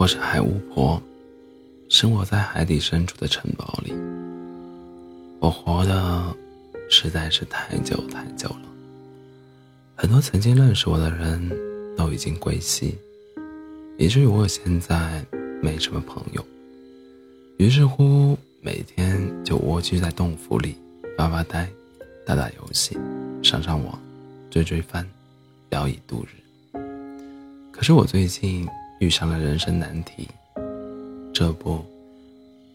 我是海巫婆，生活在海底深处的城堡里。我活的实在是太久太久了，很多曾经认识我的人都已经归西，以至于我现在没什么朋友。于是乎，每天就蜗居在洞府里发发呆、打打游戏、上上网、追追番，聊以度日。可是我最近……遇上了人生难题，这不，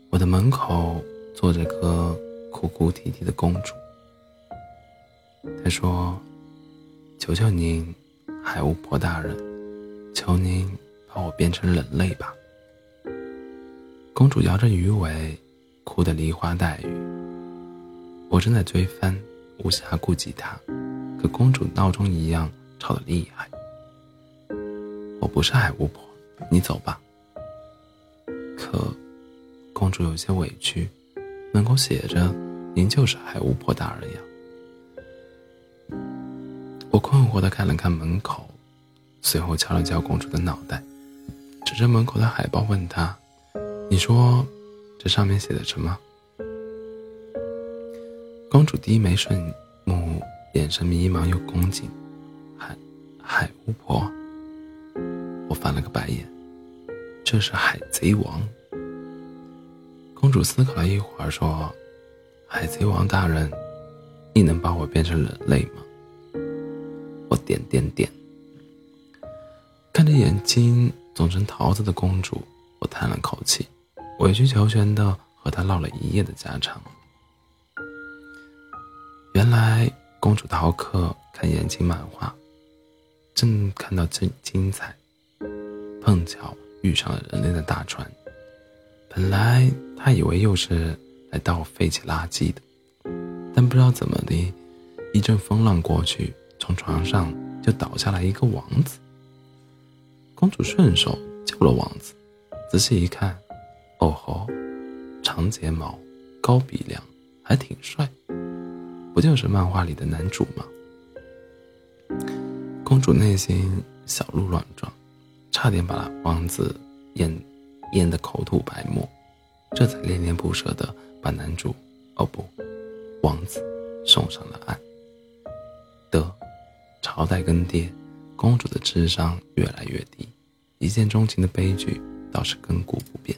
我的门口坐着个哭哭啼啼的公主。她说：“求求您，海巫婆大人，求您把我变成人类吧。”公主摇着鱼尾，哭得梨花带雨。我正在追番，无暇顾及她，可公主闹钟一样吵得厉害。我不是海巫婆。你走吧。可，公主有些委屈，门口写着：“您就是海巫婆大人呀。”我困惑的看了看门口，随后敲了敲公主的脑袋，指着门口的海报问她：“你说，这上面写的什么？”公主低眉顺目，眼神迷茫又恭敬：“海，海巫婆。”翻了个白眼。这是海贼王。公主思考了一会儿，说：“海贼王大人，你能把我变成人类吗？”我点点点。看着眼睛肿成桃子的公主，我叹了口气，委曲求全的和她唠了一夜的家常。原来公主逃课看言情漫画，正看到正精彩，碰巧。遇上了人类的大船，本来他以为又是来倒废弃垃圾的，但不知道怎么的，一阵风浪过去，从船上就倒下来一个王子。公主顺手救了王子，仔细一看，哦吼，长睫毛，高鼻梁，还挺帅，不就是漫画里的男主吗？公主内心小鹿乱撞。差点把王子淹淹得口吐白沫，这才恋恋不舍地把男主，哦不，王子送上了岸。得，朝代更迭，公主的智商越来越低，一见钟情的悲剧倒是亘古不变。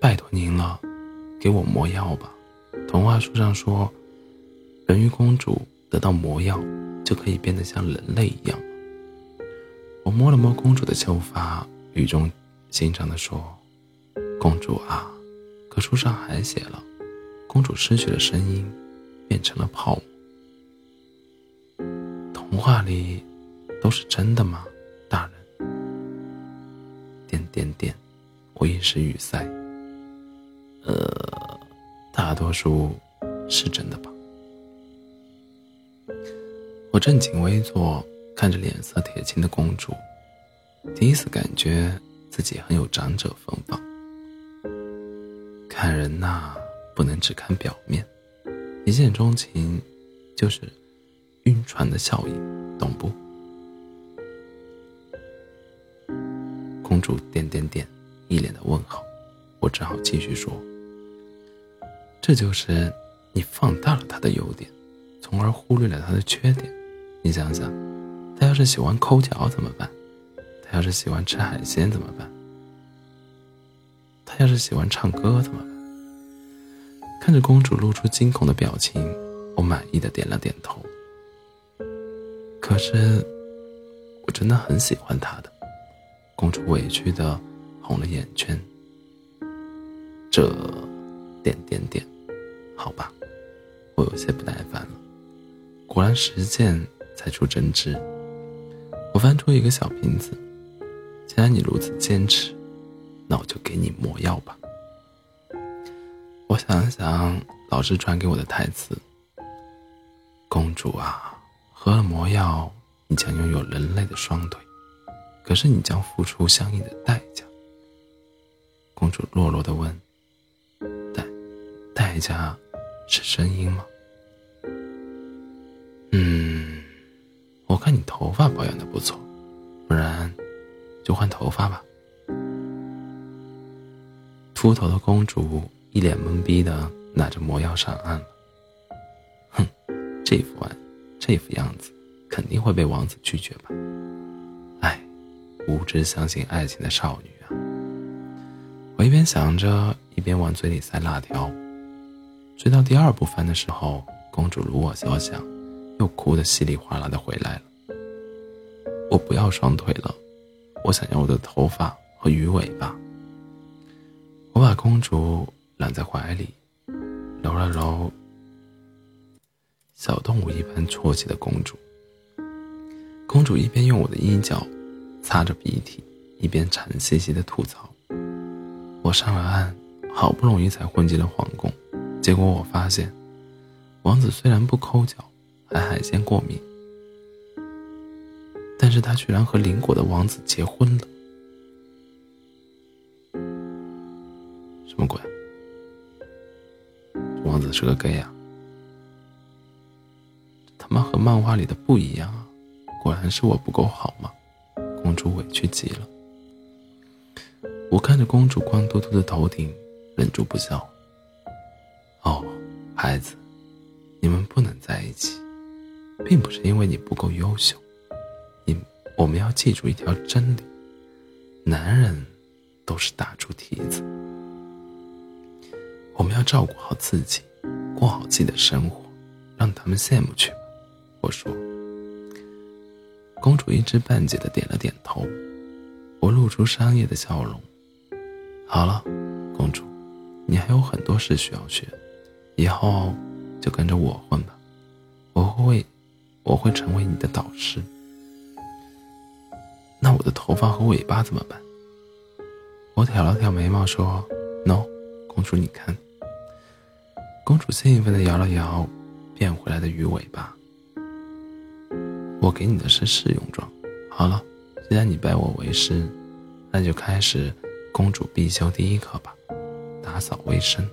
拜托您了，给我魔药吧。童话书上说，人鱼公主得到魔药，就可以变得像人类一样。摸了摸公主的秀发，语重心长地说：“公主啊，可书上还写了，公主失去了声音，变成了泡沫。童话里都是真的吗，大人？”点点点，我一时语塞。呃，大多数是真的吧？我正襟危坐。看着脸色铁青的公主，第一次感觉自己很有长者风范。看人呐，不能只看表面，一见钟情就是晕船的效应，懂不？公主点点点，一脸的问号。我只好继续说：“这就是你放大了他的优点，从而忽略了他的缺点。你想想。”他要是喜欢抠脚怎么办？他要是喜欢吃海鲜怎么办？他要是喜欢唱歌怎么办？看着公主露出惊恐的表情，我满意的点了点头。可是，我真的很喜欢他的。公主委屈的红了眼圈。这，点点点，好吧，我有些不耐烦了。果然，实践才出真知。我翻出一个小瓶子，既然你如此坚持，那我就给你魔药吧。我想了想老师传给我的台词：“公主啊，喝了魔药，你将拥有人类的双腿，可是你将付出相应的代价。”公主弱弱的问：“代代价是声音吗？”头发保养的不错，不然就换头发吧。秃头的公主一脸懵逼的拿着魔药上岸了。哼，这副玩，这副样子，肯定会被王子拒绝吧？哎，无知相信爱情的少女啊！我一边想着，一边往嘴里塞辣条。追到第二部番的时候，公主如我所想，又哭得稀里哗啦的回来了。我不要双腿了，我想要我的头发和鱼尾巴。我把公主揽在怀里，揉了揉小动物一般啜泣的公主。公主一边用我的衣角擦着鼻涕，一边惨兮兮的吐槽。我上了岸，好不容易才混进了皇宫。结果我发现，王子虽然不抠脚，还海鲜过敏，是他居然和邻国的王子结婚了。什么鬼？王子是个 gay 啊？他妈和漫画里的不一样啊！果然是我不够好吗！公主委屈极了。我看着公主光秃秃的头顶，忍住不笑。哦，孩子，你们不能在一起，并不是因为你不够优秀。我们要记住一条真理：男人都是大猪蹄子。我们要照顾好自己，过好自己的生活，让他们羡慕去吧。我说。公主一知半解的点了点头，我露出商业的笑容。好了，公主，你还有很多事需要学。以后就跟着我混吧，我会，我会成为你的导师。头发和尾巴怎么办？我挑了挑眉毛说：“No，公主，你看。”公主兴奋地摇了摇变回来的鱼尾巴。我给你的是试用装。好了，既然你拜我为师，那就开始公主必修第一课吧，打扫卫生。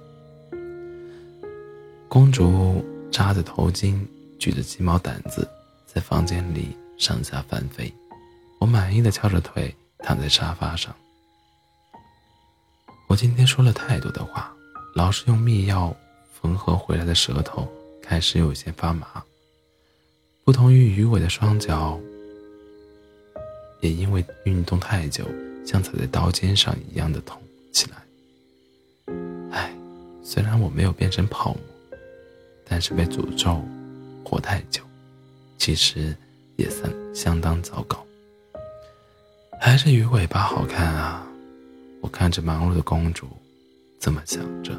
公主扎着头巾，举着鸡毛掸子，在房间里上下翻飞。我满意的翘着腿躺在沙发上。我今天说了太多的话，老是用秘药缝合回来的舌头开始有些发麻。不同于鱼尾的双脚，也因为运动太久，像踩在刀尖上一样的痛起来。唉，虽然我没有变成泡沫。但是被诅咒活太久，其实也算相当糟糕。还是鱼尾巴好看啊！我看着忙碌的公主，这么想着。